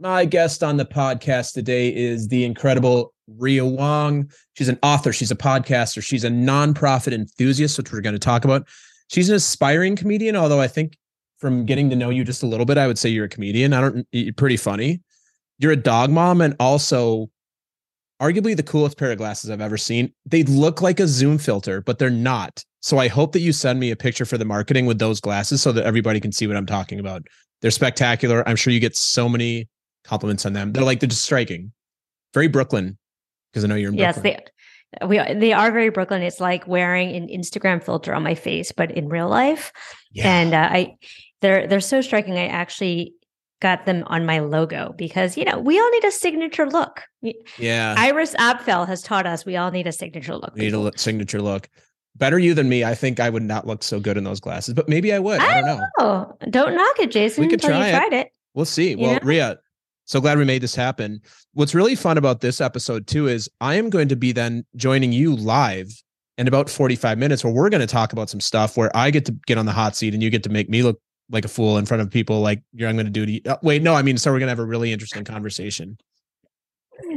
My guest on the podcast today is the incredible Rhea Wong. She's an author, she's a podcaster, she's a nonprofit enthusiast, which we're going to talk about. She's an aspiring comedian, although I think from getting to know you just a little bit, I would say you're a comedian. I don't, you're pretty funny. You're a dog mom and also arguably the coolest pair of glasses I've ever seen. They look like a Zoom filter, but they're not. So I hope that you send me a picture for the marketing with those glasses so that everybody can see what I'm talking about. They're spectacular. I'm sure you get so many compliments on them. They're like they're just striking. Very Brooklyn, because I know you're in yes, Brooklyn. they we they are very Brooklyn. It's like wearing an Instagram filter on my face, but in real life. Yeah. And uh, I they're they're so striking. I actually got them on my logo because you know we all need a signature look. yeah. Iris Apfel has taught us we all need a signature look. We need a look, signature look. Better you than me. I think I would not look so good in those glasses, but maybe I would. I, don't know. Oh, don't knock it, Jason. We could until try you it. tried it. We'll see. Well, know? Rhea, so glad we made this happen. What's really fun about this episode too is I am going to be then joining you live in about 45 minutes where we're going to talk about some stuff where I get to get on the hot seat and you get to make me look like a fool in front of people like you're I'm going to do to you. Uh, wait, no, I mean, so we're going to have a really interesting conversation.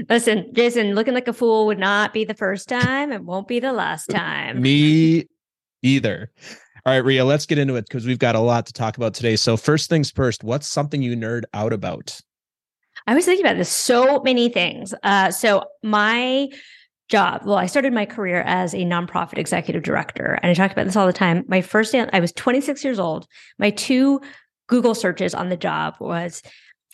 Listen, Jason, looking like a fool would not be the first time. It won't be the last time. Me either. All right, Rhea, let's get into it because we've got a lot to talk about today. So, first things first, what's something you nerd out about? I was thinking about this so many things. Uh, so my job, well, I started my career as a nonprofit executive director, and I talk about this all the time. My first I was 26 years old. My two Google searches on the job was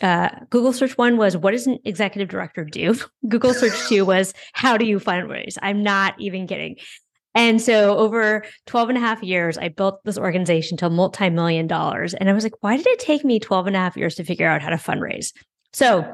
uh, Google search one was what does an executive director do? Google search two was how do you fundraise? I'm not even kidding. And so over 12 and a half years, I built this organization to multi-million dollars. And I was like, why did it take me 12 and a half years to figure out how to fundraise? So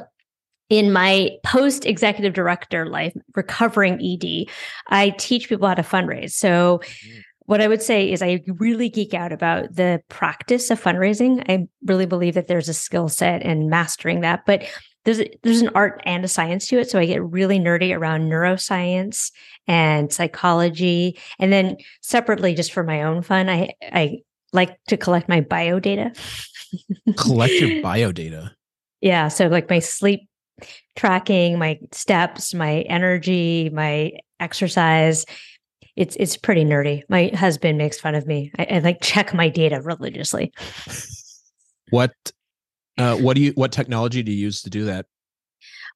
in my post executive director life, recovering ED, I teach people how to fundraise. So mm. what I would say is I really geek out about the practice of fundraising. I really believe that there's a skill set in mastering that, but there's there's an art and a science to it. So I get really nerdy around neuroscience and psychology, and then separately, just for my own fun, I I like to collect my bio data. Collect your bio data. Yeah, so like my sleep tracking, my steps, my energy, my exercise. It's it's pretty nerdy. My husband makes fun of me. I, I like check my data religiously. What uh what do you what technology do you use to do that?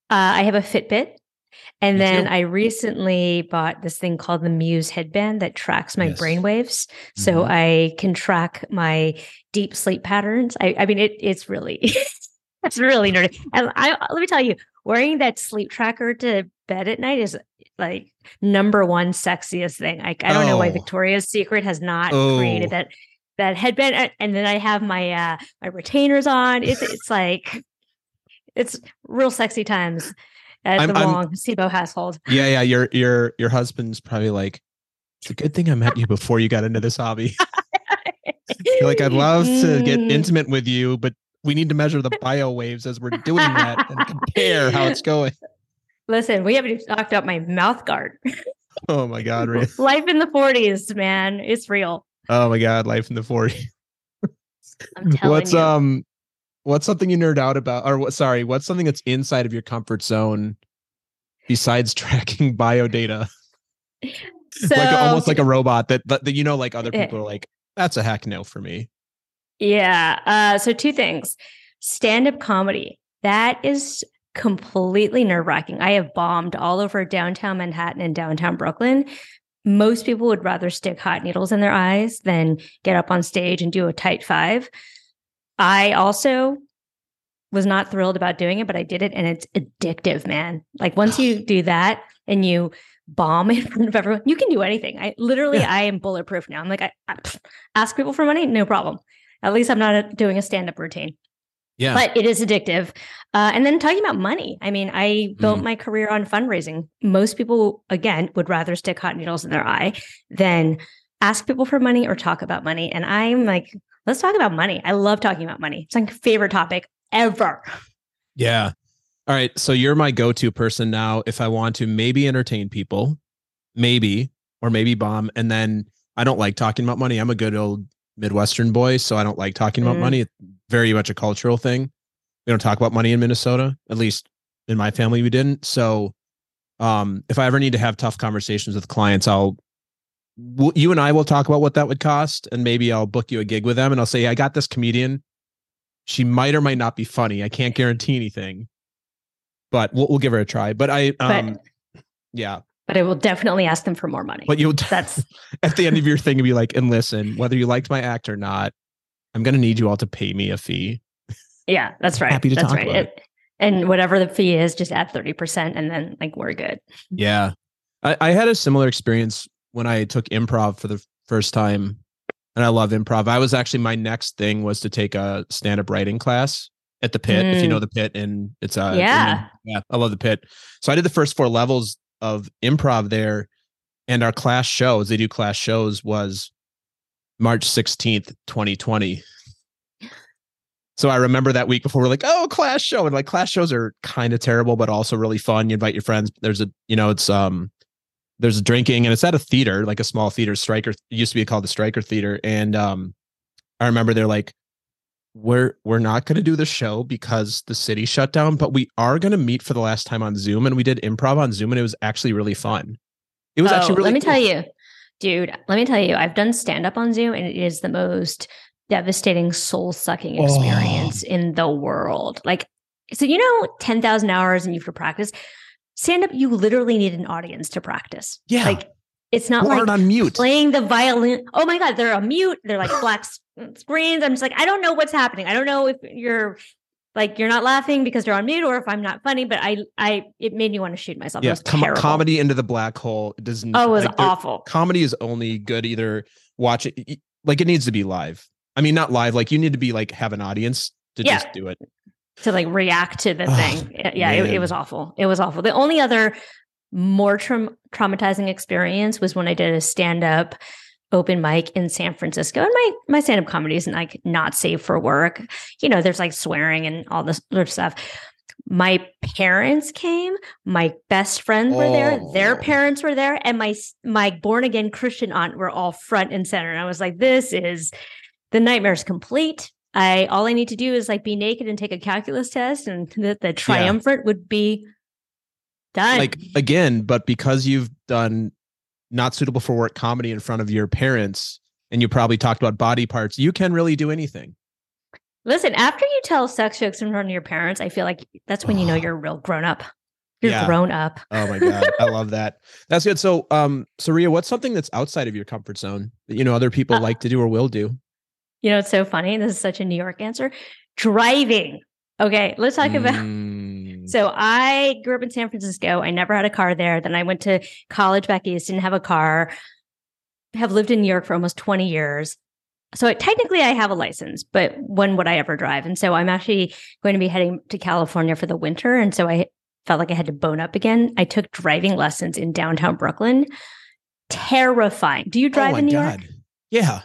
Uh, I have a Fitbit, and Me then too. I recently bought this thing called the Muse headband that tracks my Yes. brain waves, so Mhm. I can track my deep sleep patterns. I, I mean, it, it's really, it's really nerdy. And I let me tell you, wearing that sleep tracker to bed at night is like number one sexiest thing. Like I don't know why Oh. Victoria's Secret has not Oh. created that that headband, and- then I have my uh my retainers on. It's it's like it's real sexy times at I'm- the I'm- SIBO household. Yeah, yeah. Your your your husband's probably like, it's a good thing I met you before you got into this hobby. Like, I'd love to get Mm. intimate with you, but we need to measure the bio waves as we're doing that and compare how it's going. Listen, we haven't even talked about my mouth guard. Oh my god, Rhea. Life in the 40s, man. It's real. Oh my god, life in the 40s. I'm telling What's you. um what's something you nerd out about or what sorry, what's something that's inside of your comfort zone besides tracking bio data? so, like almost like a robot that, that that you know like other Yeah. people are like that's a heck no for me. Yeah. Uh, so two things. Stand-up comedy. That is completely nerve-wracking. I have bombed all over downtown Manhattan and downtown Brooklyn. Most people would rather stick hot needles in their eyes than get up on stage and do a tight five. I also was not thrilled about doing it, but I did it and it's addictive, man. Like once you do that and you bomb in front of everyone, you can do anything. I literally, Yeah. I am bulletproof now. I'm like, I, I, ask people for money, no problem. At least I'm not uh, doing a stand up routine, Yeah. but it is addictive. Uh, and then talking about money, I mean, I built Mm. my career on fundraising. Most people, again, would rather stick hot needles in their eye than ask people for money or talk about money. And I'm like, let's talk about money. I love talking about money. It's my favorite topic ever. Yeah. All right. So you're my go to person now if I want to maybe entertain people, maybe, or maybe bomb. And then I don't like talking about money. I'm a good old Midwestern boy. So I don't like talking about Mm. money. It's very much a cultural thing. we don't talk about money in Minnesota. At least in my family, we didn't. So, um, if I ever need to have tough conversations with clients, I'll we'll, you and I will talk about what that would cost, and maybe I'll book you a gig with them, and I'll say, I got this comedian. She might or might not be funny. I can't guarantee anything, but we'll, we'll give her a try. But I, um, but, yeah, but I will definitely ask them for more money. But you'll that's at the end of your thing, be like, and listen, whether you liked my act or not, I'm gonna need you all to pay me a fee. Yeah, that's right. Happy to that's talk right. about it. And whatever the fee is, just add 30% and then like we're good. Yeah. I, I had a similar experience when I took improv for the first time. And I love improv. I was actually my next thing was to take a stand-up writing class at the pit, mm. if you know mm. the pit, and it's uh yeah, yeah, I love the pit. So I did the first four levels of improv there, and our class shows, they do class shows, was March 16th, 2020. So I remember that week before we're like, oh, class show. And like class shows are kind of terrible, but also really fun. You invite your friends. There's a, you know, it's um there's drinking and it's at a theater, like a small theater, Striker used to be called the Striker Theater. And um I remember they're like, we're we're not going to do the show because the city shut down, but we are going to meet for the last time on Zoom, and we did improv on Zoom, and it was actually really fun. It was oh, actually really. Let me cool. tell you, dude. Let me tell you, I've done stand up on Zoom, and it is the most devastating, soul sucking oh. experience oh. in the world. Like, so you know, ten thousand hours, and you have to practice stand up. You literally need an audience to practice. Yeah, like it's not like on mute playing the violin. Oh my god, they're on mute. They're like black screens. I'm just like, I don't know what's happening. I don't know if you're like you're not laughing because you're on mute or if I'm not funny. But I, I, it made me want to shoot myself. Yeah, com- comedy into the black hole doesn't. Oh, it was like, awful. Comedy is only good either watch it like it needs to be live. I mean, not live. Like you need to be like have an audience to yeah. just do it to like react to the thing. yeah, it, it, was awful. It was awful. The only other more tra- traumatizing experience was when I did a stand up open mic in San Francisco. And my my stand up comedy isn't like not safe for work. You know, there's like swearing and all this sort of stuff. My parents came, my best friends were there, oh, their oh. parents were there, and my my born again Christian aunt were all front and center. And I was like, this is the nightmare's complete. I all I need to do is like be naked and take a calculus test, and the, the triumvirate yeah. would be done. Like again, but because you've done not suitable for work comedy in front of your parents and you probably talked about body parts, you can really do anything. Listen, after you tell sex jokes in front of your parents, I feel like that's when you know you're real grown up. You're yeah. grown up. oh my god, I love that. That's good. So, um, Saria, what's something that's outside of your comfort zone that you know other people uh, like to do or will do? You know, it's so funny. This is such a New York answer. Driving. Okay, let's talk about. Mm. So I grew up in San Francisco. I never had a car there. Then I went to college back east, didn't have a car. Have lived in New York for almost 20 years. So technically I have a license, but when would I ever drive? And so I'm actually going to be heading to California for the winter. And so I felt like I had to bone up again. I took driving lessons in downtown Brooklyn. Terrifying. Do you drive oh in New God. York? Yeah.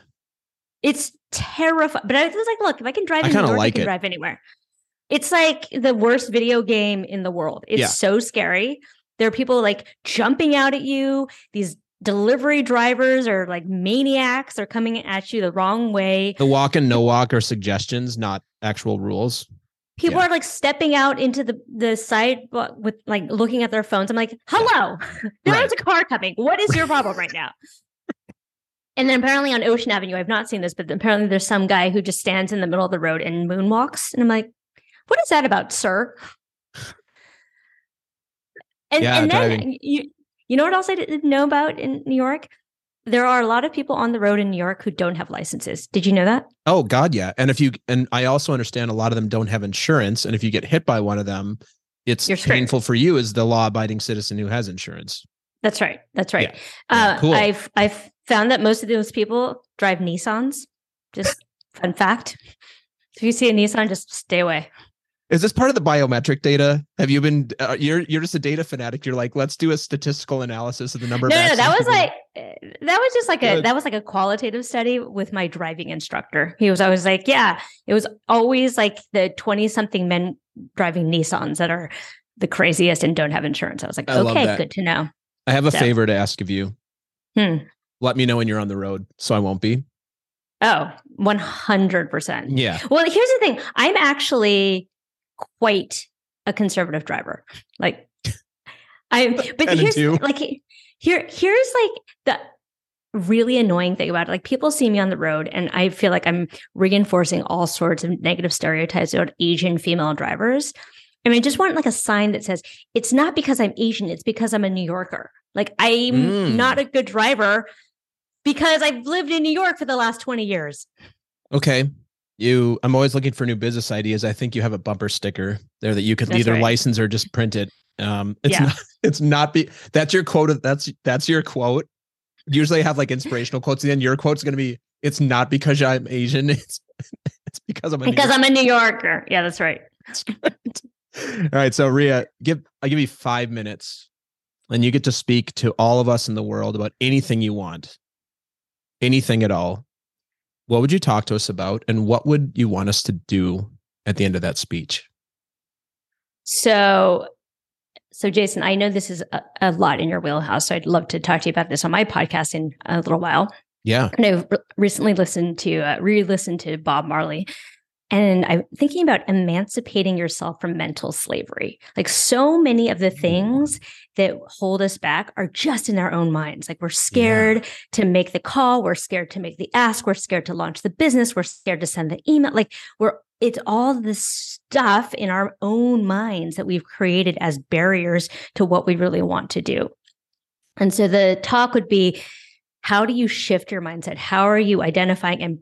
It's terrifying. But I was like, look, if I can drive in New York, like I can it. drive anywhere. It's like the worst video game in the world. It's yeah. so scary. There are people like jumping out at you. These delivery drivers are like maniacs. They're coming at you the wrong way. The walk and no walk are suggestions, not actual rules. People yeah. are like stepping out into the the side with like looking at their phones. I'm like, hello, there's right. a car coming. What is your problem right now? And then apparently on Ocean Avenue, I've not seen this, but apparently there's some guy who just stands in the middle of the road and moonwalks. And I'm like, what is that about, sir? And, yeah, and then you, you know what else I didn't know about in New York? There are a lot of people on the road in New York who don't have licenses. Did you know that? Oh God, yeah. And if you and I also understand a lot of them don't have insurance, and if you get hit by one of them, it's painful for you as the law-abiding citizen who has insurance. That's right. That's right. Yeah. Uh, cool. I've I've found that most of those people drive Nissans. Just fun fact. If you see a Nissan, just stay away. Is this part of the biometric data? Have you been? Uh, you're you're just a data fanatic. You're like, let's do a statistical analysis of the number. No, of no, that was like that was just like a that was like a qualitative study with my driving instructor. He was always like, yeah, it was always like the twenty something men driving Nissans that are the craziest and don't have insurance. I was like, I okay, good to know. I have a so. favor to ask of you. Hmm. Let me know when you're on the road, so I won't be. Oh, 100%. Yeah. Well, here's the thing. I'm actually quite a conservative driver. Like I but here's like here here's like the really annoying thing about it. Like people see me on the road and I feel like I'm reinforcing all sorts of negative stereotypes about Asian female drivers. I mean, I just want like a sign that says it's not because I'm Asian, it's because I'm a New Yorker. Like I'm mm. not a good driver because I've lived in New York for the last 20 years. Okay. You I'm always looking for new business ideas. I think you have a bumper sticker there that you could that's either right. license or just print it. Um it's yeah. not it's not be that's your quote that's that's your quote. Usually I have like inspirational quotes and then your quote's going to be it's not because I'm Asian, it's it's because I'm a because I'm a New Yorker. Yeah, that's right. All right, so Rhea, give I'll give you five minutes, and you get to speak to all of us in the world about anything you want, anything at all. What would you talk to us about, and what would you want us to do at the end of that speech? So, so Jason, I know this is a, a lot in your wheelhouse, so I'd love to talk to you about this on my podcast in a little while. Yeah, and I've recently listened to uh, re-listened to Bob Marley, and I'm thinking about emancipating yourself from mental slavery. Like so many of the mm. things that hold us back are just in our own minds. Like we're scared yeah. to make the call, we're scared to make the ask, we're scared to launch the business, we're scared to send the email. Like we're it's all this stuff in our own minds that we've created as barriers to what we really want to do. And so the talk would be how do you shift your mindset? How are you identifying and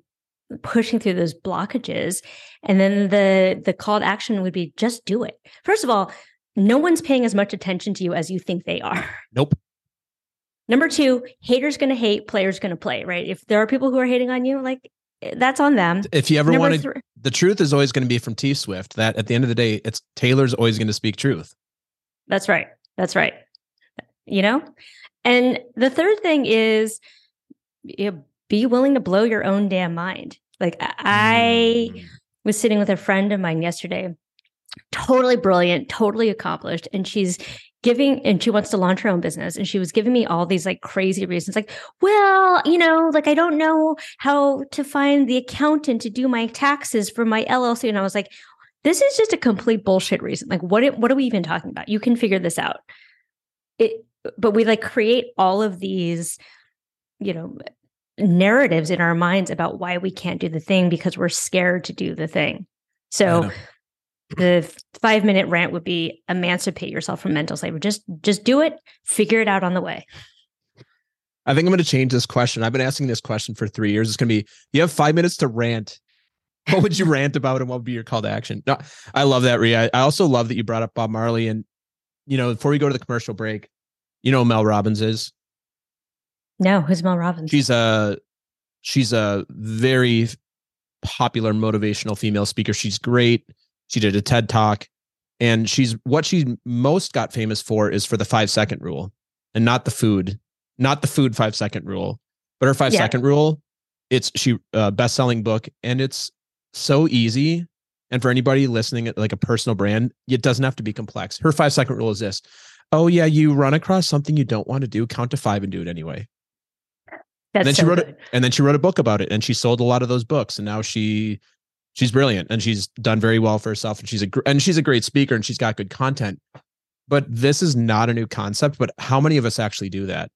pushing through those blockages. And then the the call to action would be just do it. First of all no one's paying as much attention to you as you think they are. Nope. Number two haters gonna hate players gonna play right? If there are people who are hating on you like eh, that's on them. If you ever want to the truth is always going to be from t swift that at the end of the day it's taylor's always going to speak truth. That's right. That's right. You know? And the third thing is you know, be willing to blow your own damn mind. Like I mm. was sitting with a friend of mine yesterday, totally brilliant, totally accomplished, and she's giving and she wants to launch her own business and she was giving me all these like crazy reasons like well you know like i don't know how to find the accountant to do my taxes for my llc and i was like this is just a complete bullshit reason like what what are we even talking about you can figure this out it but we like create all of these you know narratives in our minds about why we can't do the thing because we're scared to do the thing. So the five minute rant would be emancipate yourself from mental slavery. Just just do it, figure it out on the way. I think I'm going to change this question. I've been asking this question for three years. It's going to be: You have five minutes to rant. What would you rant about, and what would be your call to action? No, I love that, Rhea. I also love that you brought up Bob Marley. And you know, before we go to the commercial break, you know, Mel Robbins is. No, who's Mel Robbins? She's a she's a very popular motivational female speaker. She's great. She did a TED talk and she's what she most got famous for is for the 5 second rule and not the food, not the food 5 second rule, but her 5 yeah. second rule. It's she uh, best selling book and it's so easy and for anybody listening at like a personal brand, it doesn't have to be complex. Her 5 second rule is this. Oh yeah, you run across something you don't want to do, count to 5 and do it anyway. That's and then so she wrote good. it, and then she wrote a book about it, and she sold a lot of those books, and now she she's brilliant, and she's done very well for herself, and she's a and she's a great speaker, and she's got good content. But this is not a new concept. But how many of us actually do that?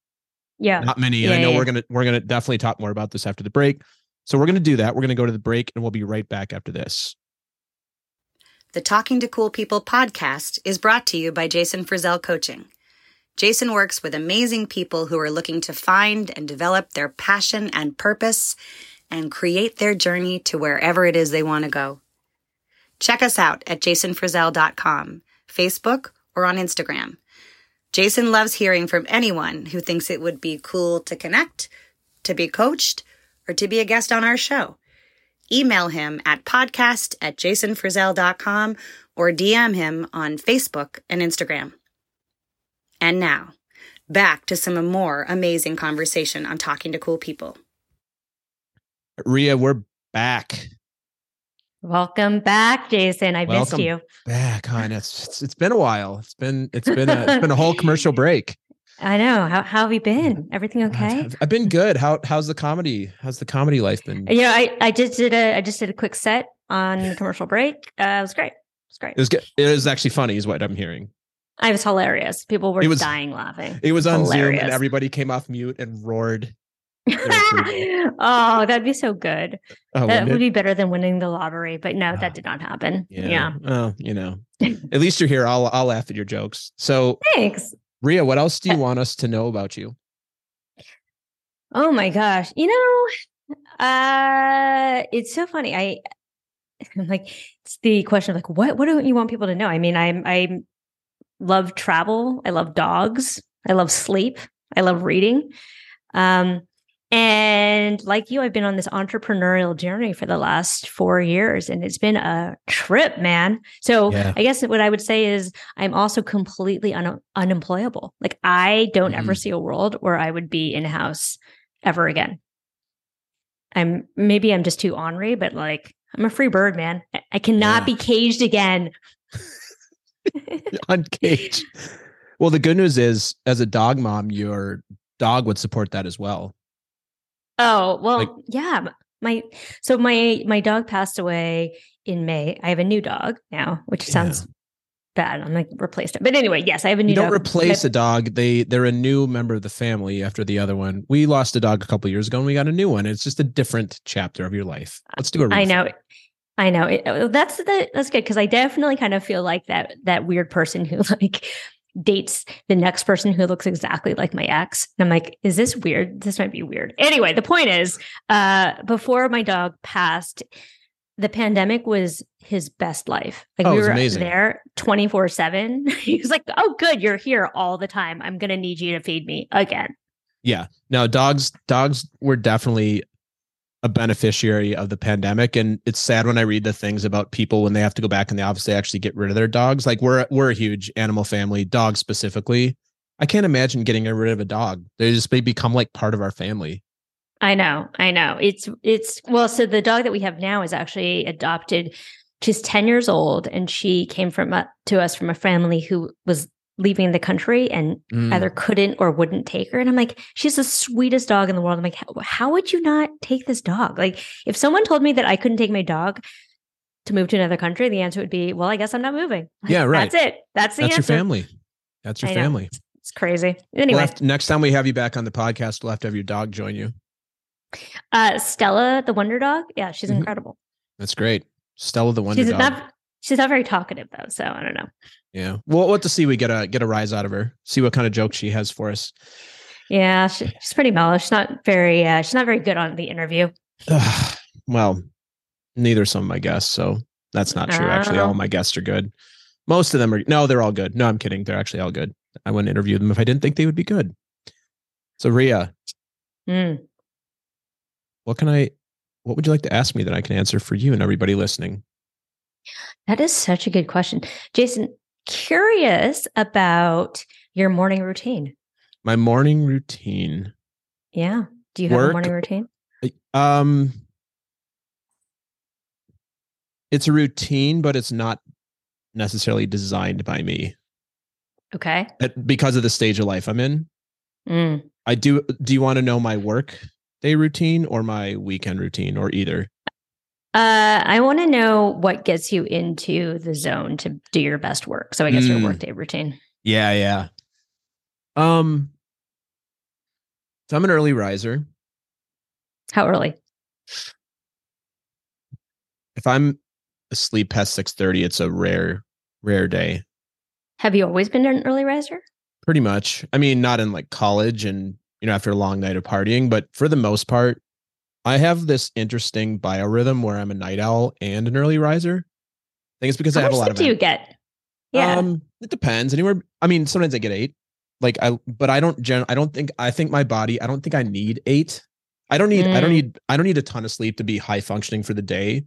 Yeah, not many. Yeah, and I know yeah. we're gonna we're gonna definitely talk more about this after the break. So we're gonna do that. We're gonna go to the break, and we'll be right back after this. The Talking to Cool People podcast is brought to you by Jason Frizzell Coaching. Jason works with amazing people who are looking to find and develop their passion and purpose and create their journey to wherever it is they want to go. Check us out at jasonfrizzell.com, Facebook, or on Instagram. Jason loves hearing from anyone who thinks it would be cool to connect, to be coached, or to be a guest on our show. Email him at podcast at jasonfrizzell.com or DM him on Facebook and Instagram. And now, back to some more amazing conversation on talking to cool people. Rhea, we're back. Welcome back, Jason. I Welcome missed you. Back, hon. It's, it's it's been a while. It's been it's been a it's been a whole commercial break. I know. How how have you been? Everything okay? I've, I've been good. How how's the comedy? How's the comedy life been? Yeah, I I just did a I just did a quick set on commercial break. Uh, it was great. It's great. It was good. It was actually funny, is what I'm hearing. I was hilarious. People were was- dying laughing. It was on Zoom and everybody came off mute and roared. oh, that'd be so good. Oh, that wouldn't it? be better than winning the lottery. But no, Ah. that did not happen. yeah. yeah. Oh, you know, at least you're here. I'll I'll laugh at your jokes. So, Thanks. Rhea, what else do you want us to know about you? Oh my gosh. You know, uh it's so funny. I I'm like it's the question of like what what do you want people to know? I mean, I'm I love travel. I love dogs. I love sleep. I love reading. Um and like you, I've been on this entrepreneurial journey for the last four years, and it's been a trip, man. So Yeah. I guess what I would say is I'm also completely un- unemployable. Like I don't ever Mhm. see a world where I would be in house ever again. I'm maybe I'm just too ornery, but like I'm a free bird, man. I, I cannot Yeah. be caged again. Uncaged. Well, the good news is, as a dog mom, your dog would support that as well. Oh, well, Like- yeah. My so my my dog passed away in May. I have a new dog now, which Yeah. sounds bad. I'm like replaced it. But anyway, yes, I have a new You don't dog. replace My- a dog. They they're a new member of the family after the other one. We lost a dog a couple years ago, and we got a new one. It's just a different chapter of your life. Uh, Let's do a a. I know. I know. It, uh, that's the, that's good because I definitely kind of feel like that that weird person who like dates the next person who looks exactly like my ex. And I'm like, is this weird? This might be weird. Anyway, the point is, uh, before my dog passed, the pandemic was his best life. Like Oh, we were amazing. there 24 seven. He was like, oh, good. You're here all the time. I'm going to need you to feed me again. Yeah. No, dogs dogs were definitely a beneficiary of the pandemic. And it's sad when I read the things about people when they have to go back in the office, they actually get rid of their dogs. Like we're we're a huge animal family, dogs specifically. I can't imagine getting rid of a dog. They just they become like part of our family. I know, I know. It's it's well, so the dog that we have now is actually adopted. She's 10 years old and she came from uh, to us from a family who was leaving the country and Mm. either couldn't or wouldn't take her. And I'm like, she's the sweetest dog in the world. I'm like, how, would you not take this dog? Like, if someone told me that I couldn't take my dog to move to another country, the answer would be, well, I guess I'm not moving. Yeah, right. That's it. That's the That's your family. That's your family. It's crazy. We'll Anyway, to- next time we have you back on the podcast, we'll have to have your dog join you. uh, Stella, the wonder dog. Yeah, she's Mhm. incredible. That's great. Stella the Wonder She's Dog. not, she's not very talkative though. So I don't know. Yeah. We'll, we'll have to see we get a get a rise out of her. See what kind of joke she has for us. Yeah, she, she's pretty mellow. She's not very. Uh, she's not very good on the interview. well, neither some of my guests, so that's not true. Actually, all Oh. my guests are good. Most of them are no, they're all good. No, I'm kidding. They're actually all good. I wouldn't interview them if I didn't think they would be good. So Rhea, Mm. what can I what would you like to ask me that I can answer for you and everybody listening? That is such a good question, Jason. Curious about your morning routine. My morning routine. Yeah. Do you have a morning routine? Um it's a routine, but it's not necessarily designed by me Okay. Because of the stage of life I'm in. Mm. I do. Do you want to know my work day routine or my weekend routine or either? Uh, I want to know what gets you into the zone to do your best work. So I guess your Mm. workday routine. Yeah, yeah. Um, so I'm an early riser. How early? If I'm asleep past six thirty, it's a rare, rare day. Have you always been an early riser? Pretty much. I mean, not in like college and you know after a long night of partying, but for the most part, I have this interesting biorhythm where I'm a night owl and an early riser. I think it's because I have a lot sleep of do you get? Yeah. Um, it depends. Anywhere. I mean, sometimes I get eight. Like I, but I don't. Gen, I don't think. I think my body. I don't think I need eight. I don't need. I don't Mm. need. I don't need a ton of sleep to be high functioning for the day.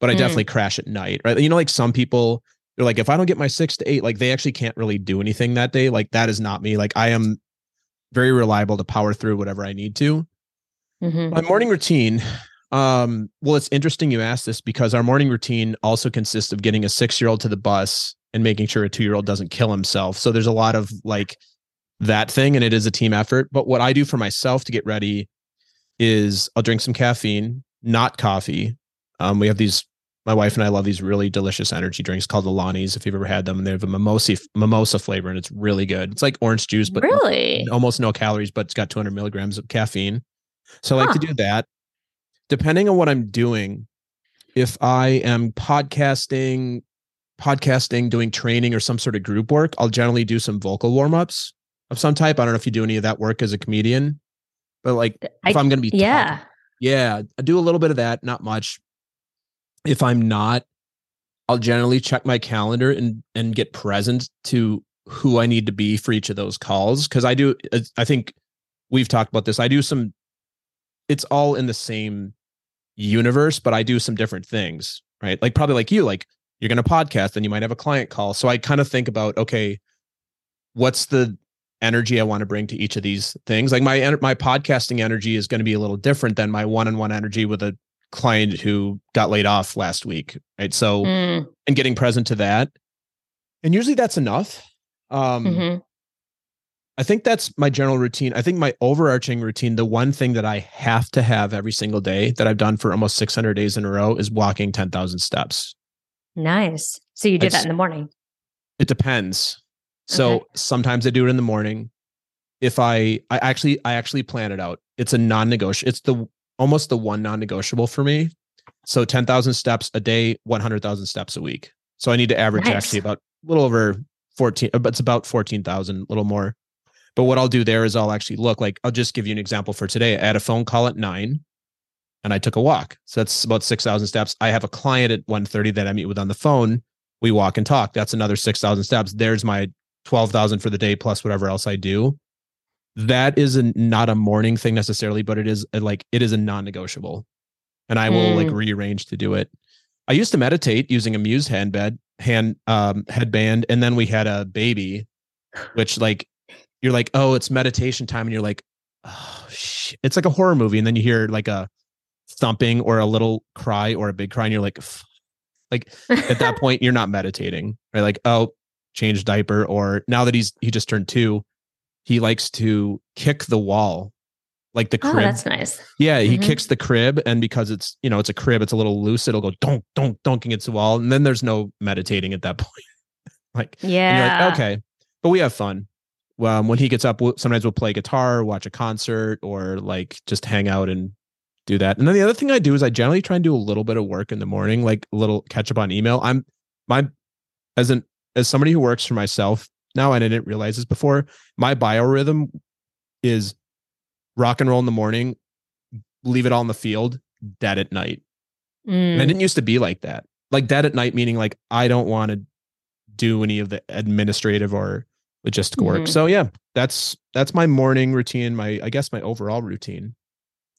But I Mm. definitely crash at night. Right. You know, like some people. They're like, if I don't get my six to eight, like they actually can't really do anything that day. Like that is not me. Like I am very reliable to power through whatever I need to. Mhm. My morning routine. Um, well, it's interesting you asked this because our morning routine also consists of getting a six year old to the bus and making sure a two year old doesn't kill himself. So there's a lot of like that thing, and it is a team effort. But what I do for myself to get ready is I'll drink some caffeine, not coffee. Um, we have these my wife and I love these really delicious energy drinks called Alani's. If you've ever had them, they have a mimosa mimosa flavor and it's really good. It's like orange juice, but really almost no calories, but it's got 200 milligrams of caffeine. So I like to do that. Depending on what I'm doing, if I am podcasting, podcasting, doing training or some sort of group work, I'll generally do some vocal warm ups of some type. I don't know if you do any of that work as a comedian, but like I, if I'm going to be yeah. talking, yeah, I do a little bit of that, not much. If I'm not, I'll generally check my calendar and and get present to who I need to be for each of those calls because I do. I think we've talked about this. I do some. It's all in the same universe, but I do some different things, right? Like probably like you, like you're going to podcast and you might have a client call. So I kind of think about okay, what's the energy I want to bring to each of these things. Like my my podcasting energy is going to be a little different than my one-on-one energy with a client who got laid off last week, right? So Mm, and getting present to that. And usually that's enough. Um mhm. I think that's my general routine. I think my overarching routine, the one thing that I have to have every single day that I've done for almost 600 days in a row is walking 10,000 steps. Nice. So you do It's- that in the morning. It depends. So Okay. sometimes I do it in the morning. If I I actually I actually plan it out. It's a non-negotiable. It's the almost the one non-negotiable for me. So 10,000 steps a day, 100,000 steps a week. So I need to average Nice. actually about a little over 14 uh, but it's about 14,000, a little more. But what I'll do there is I'll actually look like I'll just give you an example for today. I had a phone call at 9 and I took a walk. So that's about 6,000 steps. I have a client at 1:30 that I meet with on the phone. We walk and talk. That's another 6,000 steps. There's my 12,000 for the day plus whatever else I do. That is a, not a morning thing necessarily, but it is a, like it is a non-negotiable. And I will like Mm. rearrange to do it. I used to meditate using a Muse handbed, hand um headband and then we had a baby which like you're like, "Oh, it's meditation time." And you're like, "Oh, shit. It's like a horror movie and then you hear like a thumping or a little cry or a big cry and you're like "F-" like at that point you're not meditating right like oh change diaper or now that he's he just turned two he likes to kick the wall like the oh, crib that's nice. yeah he Mhm. kicks the crib and because it's you know it's a crib it's a little loose it'll go donk donk donk against the wall and then there's no meditating at that point like Yeah. you're like okay but we have fun um, when he gets up we'll, sometimes we'll play guitar watch a concert or like just hang out and do that. And then the other thing i do is i generally try and do a little bit of work in the morning like a little catch up on email. I'm my as an as somebody who works for myself now and i didn't realize this before my biorhythm is rock and roll in the morning leave it all in the field dead at night. And I Mm, didn't used to be like that. Like dead at night, meaning like I don't want to do any of the administrative or logistical work. Mhm. So yeah, that's that's my morning routine. My I guess my overall routine.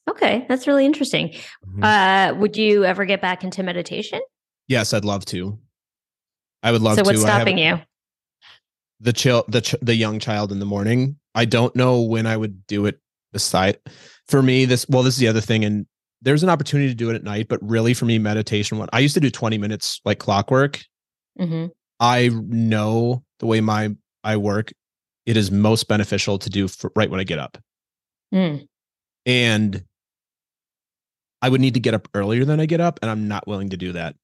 okay, that's really interesting. Mhm. Uh, would you ever get back into meditation? yes, I'd love to. I would love so to. what's have stopping you? the chill the ch- the young child in the morning. I don't know when I would do it. Beside for me, this well, this is the other thing, and there's an opportunity to do it at night, but really for me, meditation. What I used to do 20 minutes like clockwork. hmm I know the way my I work, it is most beneficial to do for, right when I get up. Mm. And I would need to get up earlier than I get up, and I'm not willing to do that.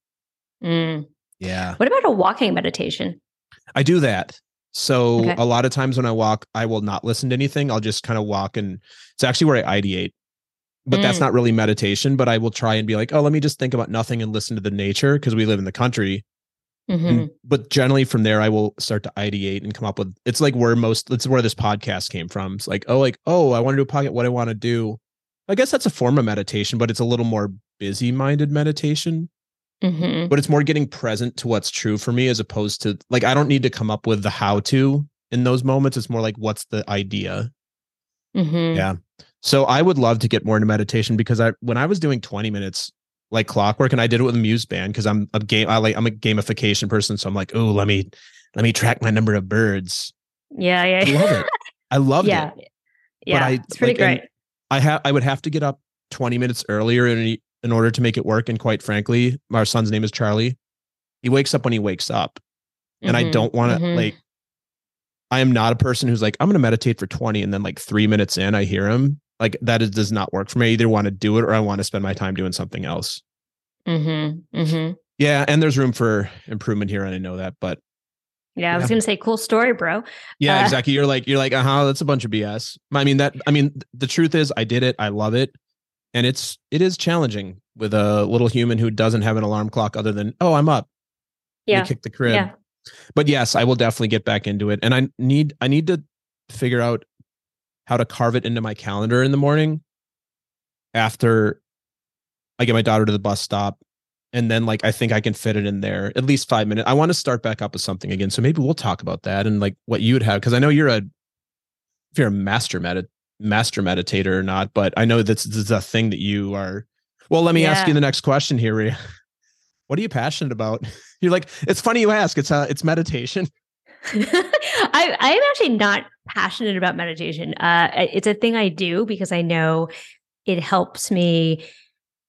Mm. Yeah. What about a walking meditation? I do that. So Okay. a lot of times when I walk, I will not listen to anything. I'll just kind of walk and it's actually where I ideate. But that's Mm. not really meditation, but I will try and be like, oh, let me just think about nothing and listen to the nature because we live in the country. Mhm. And, but generally from there, I will start to ideate and come up with it's like where most it's where this podcast came from. It's like, oh, like, oh, I want to do a podcast, what I want to do. I guess that's a form of meditation, but it's a little more busy minded meditation. Mhm. But it's more getting present to what's true for me as opposed to like I don't need to come up with the how to in those moments. It's more like what's the idea. Mhm. Yeah. So I would love to get more into meditation because I when I was doing 20 minutes like clockwork and I did it with a muse band because I'm a game I like I'm a gamification person. So I'm like, oh, let me let me track my number of birds. Yeah, yeah. I love it. I loved yeah. it. Yeah. I- it's pretty like, great. I have I would have to get up 20 minutes earlier in in order to make it work. And quite frankly, our son's name is Charlie. He wakes up when he wakes up. And I Mhm, don't want to mhm. like I am not a person who's like, I'm gonna meditate for 20 and then like three minutes in, I hear him. Like that is, does not work for me. I either want to do it or I want to spend my time doing something else. Mhm, mhm. Yeah, and there's room for improvement here, and I know that, but Yeah, I was Yeah. gonna say cool story, bro. yeah, Uh, exactly. You're like, you're like, uh huh, that's a bunch of BS. I mean, that, I mean, the truth is, I did it, I love it, and it's, it is challenging with a little human who doesn't have an alarm clock other than, oh, I'm up. Yeah. kick the crib. Yeah. But yes, I will definitely get back into it, and I need, I need to figure out how to carve it into my calendar in the morning after I get my daughter to the bus stop. And then, like, I think I can fit it in there at least five minutes. I want to start back up with something again. So maybe we'll talk about that and like what you would have. Cause I know you're a, if you're a master medit master meditator or not, but I know that's, this is a thing that you are. Well, let me ask you the next question here. What are you passionate about? You're like, it's funny you ask. It's uh, it's meditation. I I am actually not passionate about meditation. Uh, it's a thing I do because I know it helps me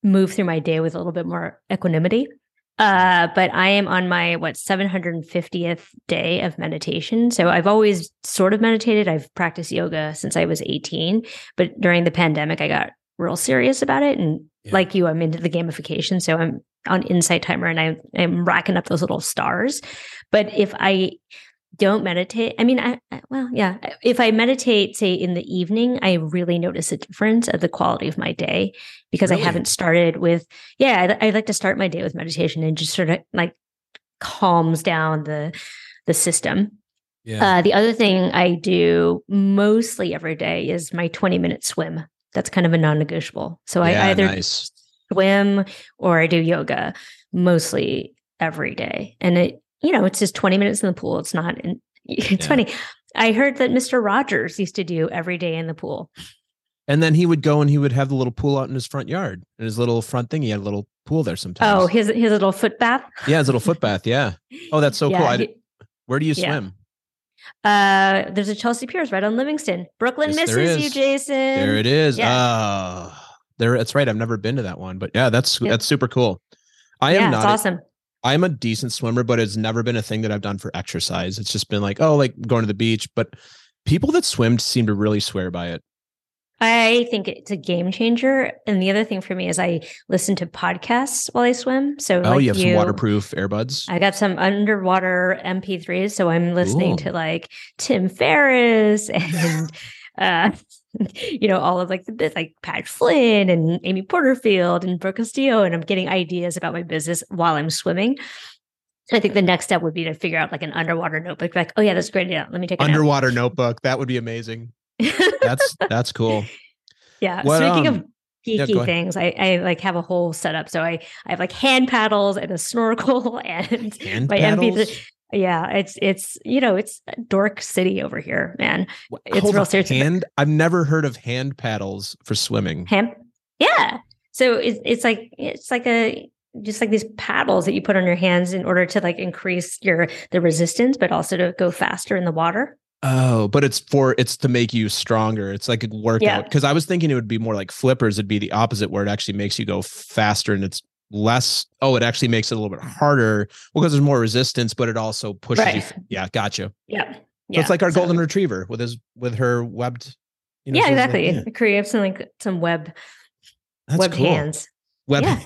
move through my day with a little bit more equanimity. Uh, but I am on my what 750th day of meditation. So I've always sort of meditated. I've practiced yoga since I was 18, but during the pandemic, I got real serious about it. And Yeah. like you, I'm into the gamification. So I'm on Insight Timer and I, I'm racking up those little stars. But if I don't meditate, I mean, I, I well, yeah. If I meditate, say in the evening, I really notice a difference of the quality of my day because Really? I haven't started with. Yeah, I, I like to start my day with meditation and just sort of like calms down the the system. Yeah. Uh, the other thing I do mostly every day is my 20 minute swim. That's kind of a non negotiable. So I either nice. swim or I do yoga mostly every day. And it, you know, it's just 20 minutes in the pool. It's not, in, it's Yeah. funny. I heard that Mr. Rogers used to do every day in the pool. And then he would go and he would have the little pool out in his front yard. In his little front thing, he had a little pool there sometimes. Oh, his his little foot bath. yeah, his little foot bath. Yeah. Oh, that's so cool. I, he- where do you yeah. swim? uh, there's a Chelsea Piers right on Livingston. Brooklyn Yes, misses you. Jason. There it is. yeah. Oh, there. That's right. I've never been to that one, but yeah, that's Yep. that's super cool. I yeah, am it's not. a- awesome. I'm a decent swimmer, but it's never been a thing that I've done for exercise. It's just been like, oh, like going to the beach. But people that swim seem to really swear by it. I think it's a game changer. And the other thing for me is I listen to podcasts while I swim. So oh, like you have some waterproof earbuds. I got some underwater MP3s, so I'm listening Cool. to like Tim Ferriss and uh you know all of like the bit like Pat Flynn and Amy Porterfield and Brooke Castillo, and I'm getting ideas about my business while I'm swimming. So I think the next step would be to figure out like an underwater notebook. Like, oh yeah, that's a great. idea. Let me take Underwater notebook. That would be amazing. That's that's cool. yeah. What, Speaking um, of geeky ahead. things, I, I like have a whole setup. So I I have like hand paddles and a snorkel and Hand my paddles? MP3. Yeah, it's it's you know it's dork city over here, man. It's hold real serious. Hand. I've never heard of hand paddles for swimming. Hand, yeah. So it's it's like it's like a just like these paddles that you put on your hands in order to like increase your the resistance, but also to go faster in the water. Oh, but it's for it's to make you stronger. It's like a workout. Yeah. Because I was thinking it would be more like flippers. It'd be the opposite, where it actually makes you go faster and it's less. Oh, it actually makes it a little bit harder because there's more resistance, but it also pushes. Right. f- Yeah, gotcha. Yeah, So yeah. it's like our So- golden retriever with his with her webbed. You know, yeah, so like- exactly. yeah, Create some like some web that's web cool. hands. Web. Yeah.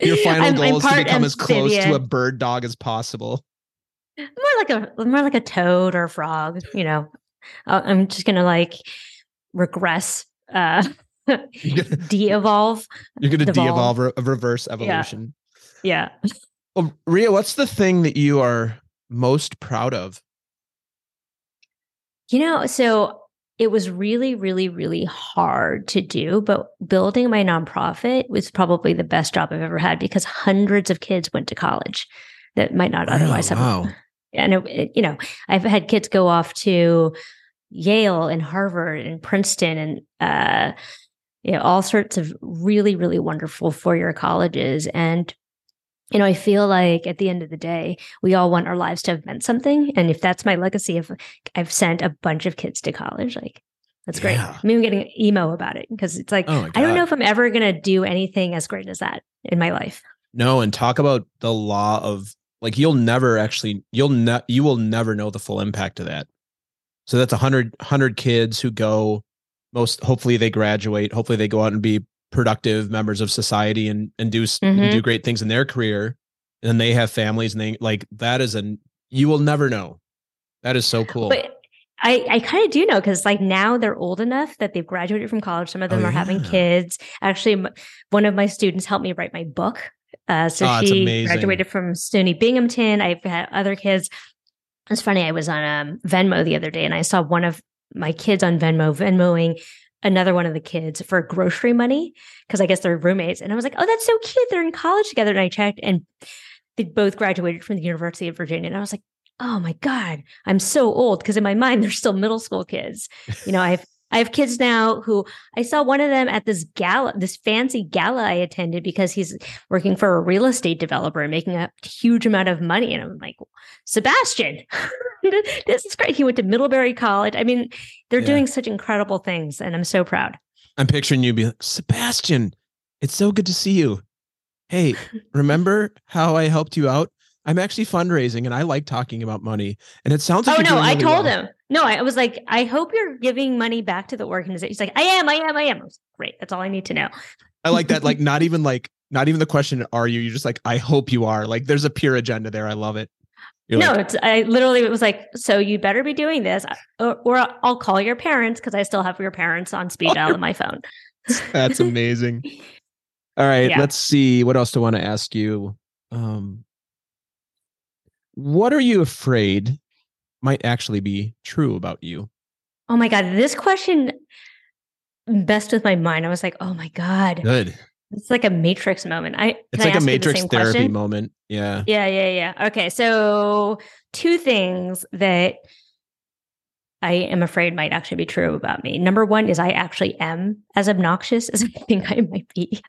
Your final I'm- goal I'm is to become as close to a bird dog as possible. more like a more like a toad or a frog. You know, I'm just gonna like regress, uh, de-evolve. you're gonna Devolve. de-evolve re- a reverse evolution. Yeah. Well, Rhea, what's the thing that you are most proud of? You know, so it was really, really, really hard to do, but building my nonprofit was probably the best job I've ever had because hundreds of kids went to college that might not otherwise have. wow. And it, it- you know, I've had kids go off to Yale and Harvard and Princeton and uh, you know all sorts of really, really wonderful four-year colleges. And you know, I feel like at the end of the day, we all want our lives to have meant something. And if that's my legacy, if I've sent a bunch of kids to college, like that's great. Yeah. I mean, I'm getting emo about it because it's like Oh I don't know if I'm ever going to do anything as great as that in my life. No, and talk about the law of like you'll never actually you'll ne- you will never know the full impact of that. So that's a hundred hundred kids who go most hopefully they graduate, hopefully they go out and be productive members of society and and do Mhm. and do great things in their career and they have families and they like that is an you will never know that is so cool But I, I kind of do know because like now they're old enough that they've graduated from college. Some of them Oh, are having kids. Actually, one of my students helped me write my book. Uh, so Oh, she graduated from SUNY Binghamton. I've had other kids. It's funny. I was on um, Venmo the other day and I saw one of my kids on Venmo Venmoing another one of the kids for grocery money because I guess they're roommates. And I was like, oh, that's so cute. They're in college together. And I checked and they both graduated from the University of Virginia. And I was like, oh my God, I'm so old. Because in my mind, they're still middle school kids. You know, I have I have kids now who I saw one of them at this gala, this fancy gala I attended because he's working for a real estate developer and making a huge amount of money. And I'm like, Sebastian, this is great. He went to Middlebury College. I mean, they're Yeah. doing such incredible things, and I'm so proud. i'm picturing you be like sebastian it's so good to see you hey remember how i helped you out i'm actually fundraising and i like talking about money and it sounds like oh no, doing I told well." him. No, I was like, I hope you're giving money back to the organization. He's like, I am, I am, I am. I was, Great. That's all I need to know. I like that. Like not even like not even the question, are you? You're just like, I hope you are. Like there's a pure agenda there. I love it. You're no, like, it's I literally it was like, so you better be doing this, or, or I'll call your parents because I still have your parents on speed Oh, dial on my phone. that's amazing. All right, Yeah. let's see. What else do I want to ask you? Um what are you afraid might actually be true about you? Oh my god, this question messed with my mind. I was like, oh my god, Good. it's like a matrix moment. I It's can I like a the matrix same therapy question? moment. Yeah. Yeah, yeah, yeah. Okay, so two things that I am afraid might actually be true about me. Number one is I actually am as obnoxious as I think I might be.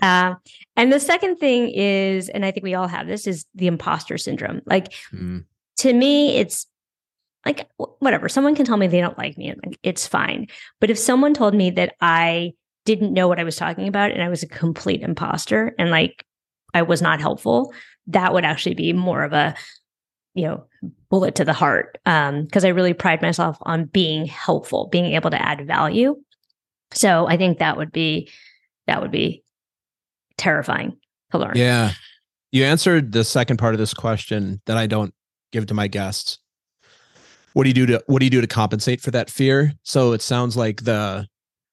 Uh, and the second thing is, and I think we all have this, is the imposter syndrome. Like Mm. to me, it's like wh- whatever. Someone can tell me they don't like me, and like, it's fine. But if someone told me that I didn't know what I was talking about and I was a complete imposter and like I was not helpful, that would actually be more of a you know bullet to the heart um because i really pride myself on being helpful being able to add value so i think that would be that would be terrifying to learn Yeah. You answered the second part of this question that I don't give to my guests. What do you do to what do you do to compensate for that fear? So it sounds like the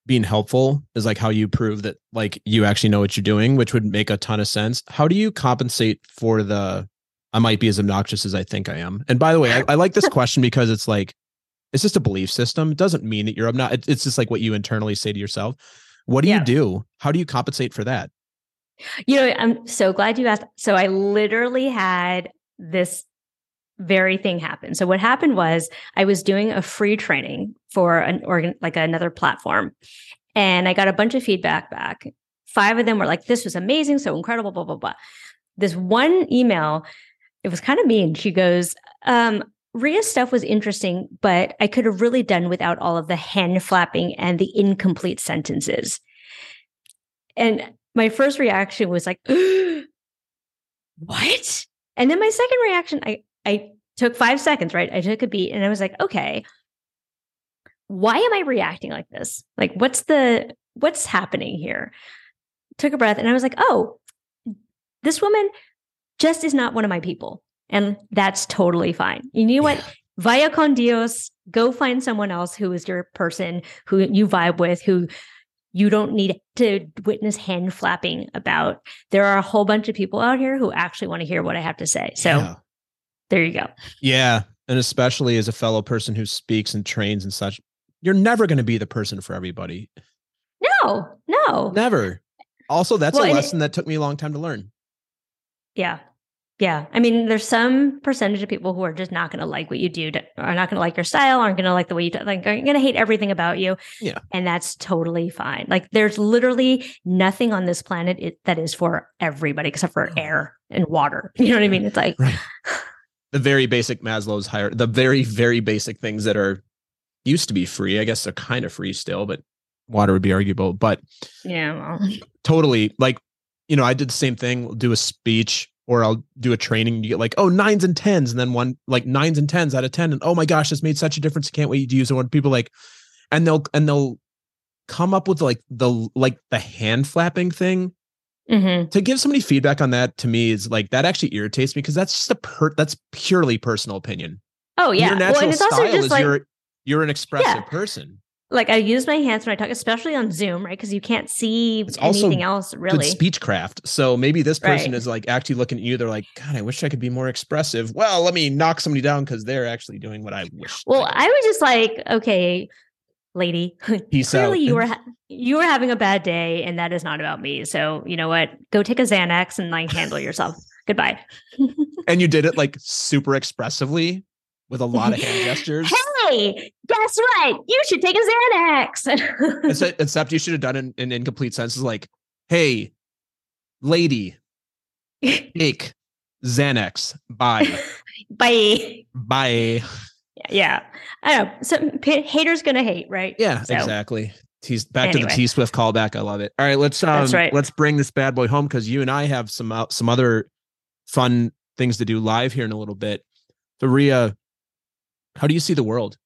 being helpful is like how you prove that like you actually know what you're doing, which would make a ton of sense. How do you compensate for the I might be as obnoxious as I think I am? And by the way, I, I like this question because it's like it's just a belief system. It doesn't mean that you're obnoxious. It's just like what you internally say to yourself. What do Yeah. you do? How do you compensate for that? You know, I'm so glad you asked. So I literally had this very thing happen. So what happened was I was doing a free training for an organ like another platform and I got a bunch of feedback back. Five of them were like this was amazing, so incredible blah blah blah. This one email it was kind of mean. She goes, um Rhea's stuff was interesting, but I could have really done without all of the hand flapping and the incomplete sentences. And my first reaction was like, what? And then my second reaction, I I took five seconds, right? I took a beat and I was like, okay, why am I reacting like this? Like, what's the what's happening here? Took a breath and I was like, oh, this woman just is not one of my people. And that's totally fine. You know what? Vaya con Dios, go find someone else who is your person, who you vibe with, who you don't need to witness hand flapping about. There are a whole bunch of people out here who actually want to hear what I have to say. So Yeah. there you go. Yeah. And especially as a fellow person who speaks and trains and such, you're never going to be the person for everybody. No, no. Never. Also, that's Well, a and it- lesson that took me a long time to learn. Yeah. Yeah. I mean, there's some percentage of people who are just not going to like what you do, are not going to like your style, aren't going to like the way you, like, are going to hate everything about you. Yeah. And that's totally fine. Like, there's literally nothing on this planet it, that is for everybody except for oh. air and water. You know what I mean? It's like, Right. The very basic Maslow's higher, the very, very basic things that are used to be free. I guess they're kind of free still, but water would be arguable. But yeah, well, totally like, you know, I did the same thing, do a speech or I'll do a training. and You get like, oh, nines and tens, and then one like nines and tens out of 10. And oh my gosh, this made such a difference. I can't wait to use it. When people like, and they'll, and they'll, come up with like the like the hand flapping thing Mhm. to give somebody feedback on that to me is like that actually irritates me because that's just a per that's purely personal opinion. Oh yeah. Your Well, natural also style just is like you're you're an expressive Yeah. person. Like I use my hands when I talk, especially on Zoom, right? Because you can't see It's anything else Good really. speechcraft. So maybe this person Right. is like actually looking at you. They're like, God, I wish I could be more expressive. Well, let me knock somebody down because they're actually doing what I wish. Well, I was just like, okay, lady, Peace clearly out. you were ha- you were having a bad day, and that is not about me. So you know what? Go take a Xanax and like handle yourself. Goodbye. and you did it like super expressively with a lot of hand gestures. Hey, guess what? You should take a Xanax. except, except you should have done in, in incomplete senses like, hey, lady, take Xanax. Bye. Bye. Bye. Yeah, I know. So p- haters gonna hate, right? Yeah, So, exactly. He's back to the T Swift callback. I love it. All right, let's um right. let's bring this bad boy home because you and I have some uh, some other fun things to do live here in a little bit. So Rhea, how do you see the world?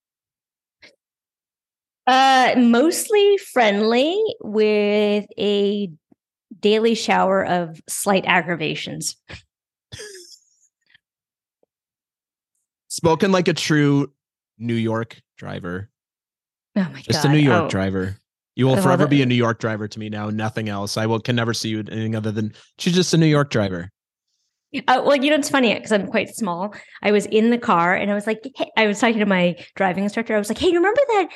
Uh, mostly friendly with a daily shower of slight aggravations. Spoken like a true New York driver. Oh my god. Just god! a New York Oh. driver. You will forever be a New York driver to me now, nothing else. I will can never see you anything other than she's just a New York driver. Uh, well, you know, it's funny because I'm quite small. I was in the car and I was like, hey, I was talking to my driving instructor. I was like, hey, you remember that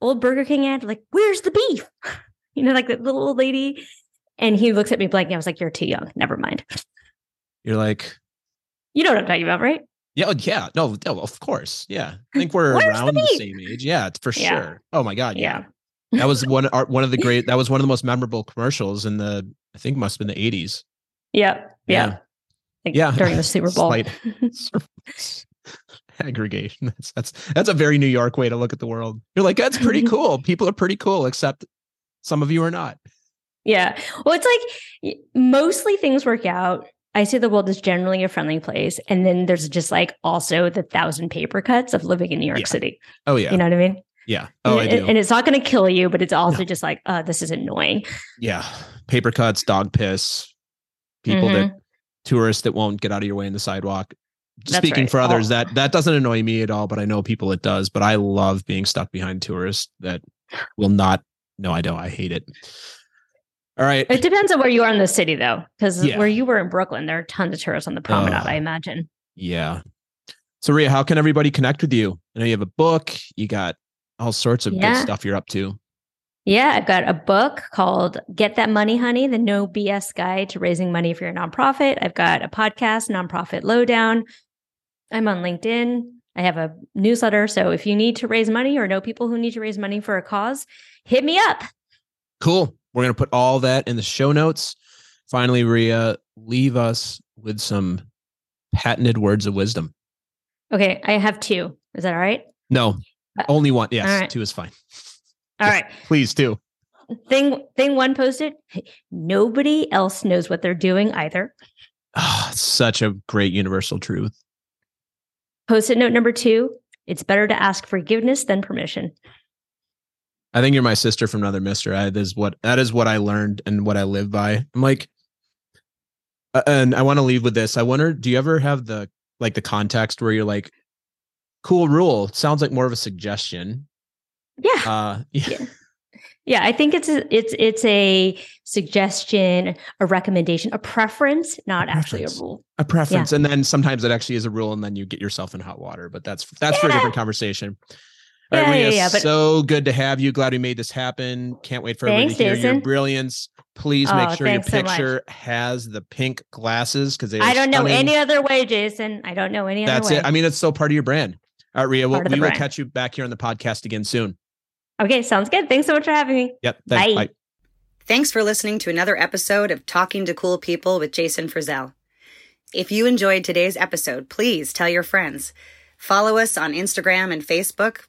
old Burger King ad? Like, where's the beef? You know, like that little old lady. And he looks at me blank. I was like, you're too young. Never mind. You're like, You know what I'm talking about, right? yeah, oh, yeah, no, no, of course. Yeah. I think we're Where's the around the, same age. Yeah, for Yeah. sure. Oh my God. Yeah. that was one one of the great that was one of the most memorable commercials in the I think must have been the 80s. Yeah. Yeah. Yeah. Yeah. During the Super Bowl. Aggregation. That's that's that's a very New York way to look at the world. You're like, that's pretty cool. People are pretty cool, except some of you are not. Yeah. Well, it's like mostly things work out. I see the world as generally a friendly place. And then there's just like also the thousand paper cuts of living in New York Yeah. City. Oh yeah. You know what I mean? yeah. Oh I and, do. and it's not going to kill you, but it's also No. just like, uh, this is annoying. yeah. Paper cuts, dog piss, people that tourists that won't get out of your way in the sidewalk. That's Speaking right. for others, All- that that doesn't annoy me at all, but I know people it does. But I love being stuck behind tourists that will not. No, I don't. I hate it. All right. It depends on where you are in the city, though, because Yeah. where you were in Brooklyn, there are tons of tourists on the promenade, Ugh. I imagine. Yeah. So Rhea, how can everybody connect with you? I know you have a book. You got all sorts of Yeah. good stuff you're up to. Yeah, I've got a book called Get That Money, Honey, the no BS guide to raising money for your nonprofit. I've got a podcast, Nonprofit Lowdown. I'm on LinkedIn. I have a newsletter. So if you need to raise money or know people who need to raise money for a cause, hit me up. Cool. We're gonna put all that in the show notes. Finally, Rhea, leave us with some patented words of wisdom. Okay, I have two. Is that all right? No, Uh, only one. Yes, right. two is fine. All Yes. right. Please, do. Thing thing one posted. Nobody else knows what they're doing either. Ah, such a great universal truth. Post-it note number two. It's better to ask forgiveness than permission. I think you're my sister from another mister. I, that is what that is what I learned and what I live by. I'm like, uh, and I want to leave with this. I wonder, do you ever have the like the context where you're like, cool rule? Sounds like more of a suggestion. Yeah. Uh, yeah. Yeah, I think it's a, it's it's a suggestion, a recommendation, a preference, not actually a rule. a preference, and then sometimes it actually is a rule, and then you get yourself in hot water. But that's that's for a different conversation. All right, Yeah, yeah, Rhea, yeah, but- so good to have you. Glad we made this happen. Can't wait for everybody Thanks, to hear your brilliance. Please make Oh, sure your thanks so picture has the pink glasses because they. I don't know stunning. any other way, Jason. I don't know any That's other way. it. I mean, it's still part of your brand. All right, Rhea, we'll, we will brand. catch you back here on the podcast again soon. Okay, sounds good. Thanks so much for having me. Yep. Thanks. Bye. Bye. Thanks for listening to another episode of Talking to Cool People with Jason Frizzell. If you enjoyed today's episode, please tell your friends. Follow us on Instagram and Facebook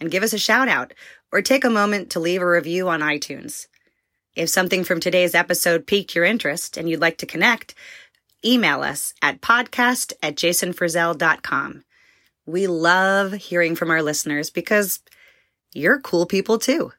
and give us a shout out or take a moment to leave a review on iTunes. If something from today's episode piqued your interest and you'd like to connect, email us at podcast at jasonfrizzell.com. We love hearing from our listeners because you're cool people too.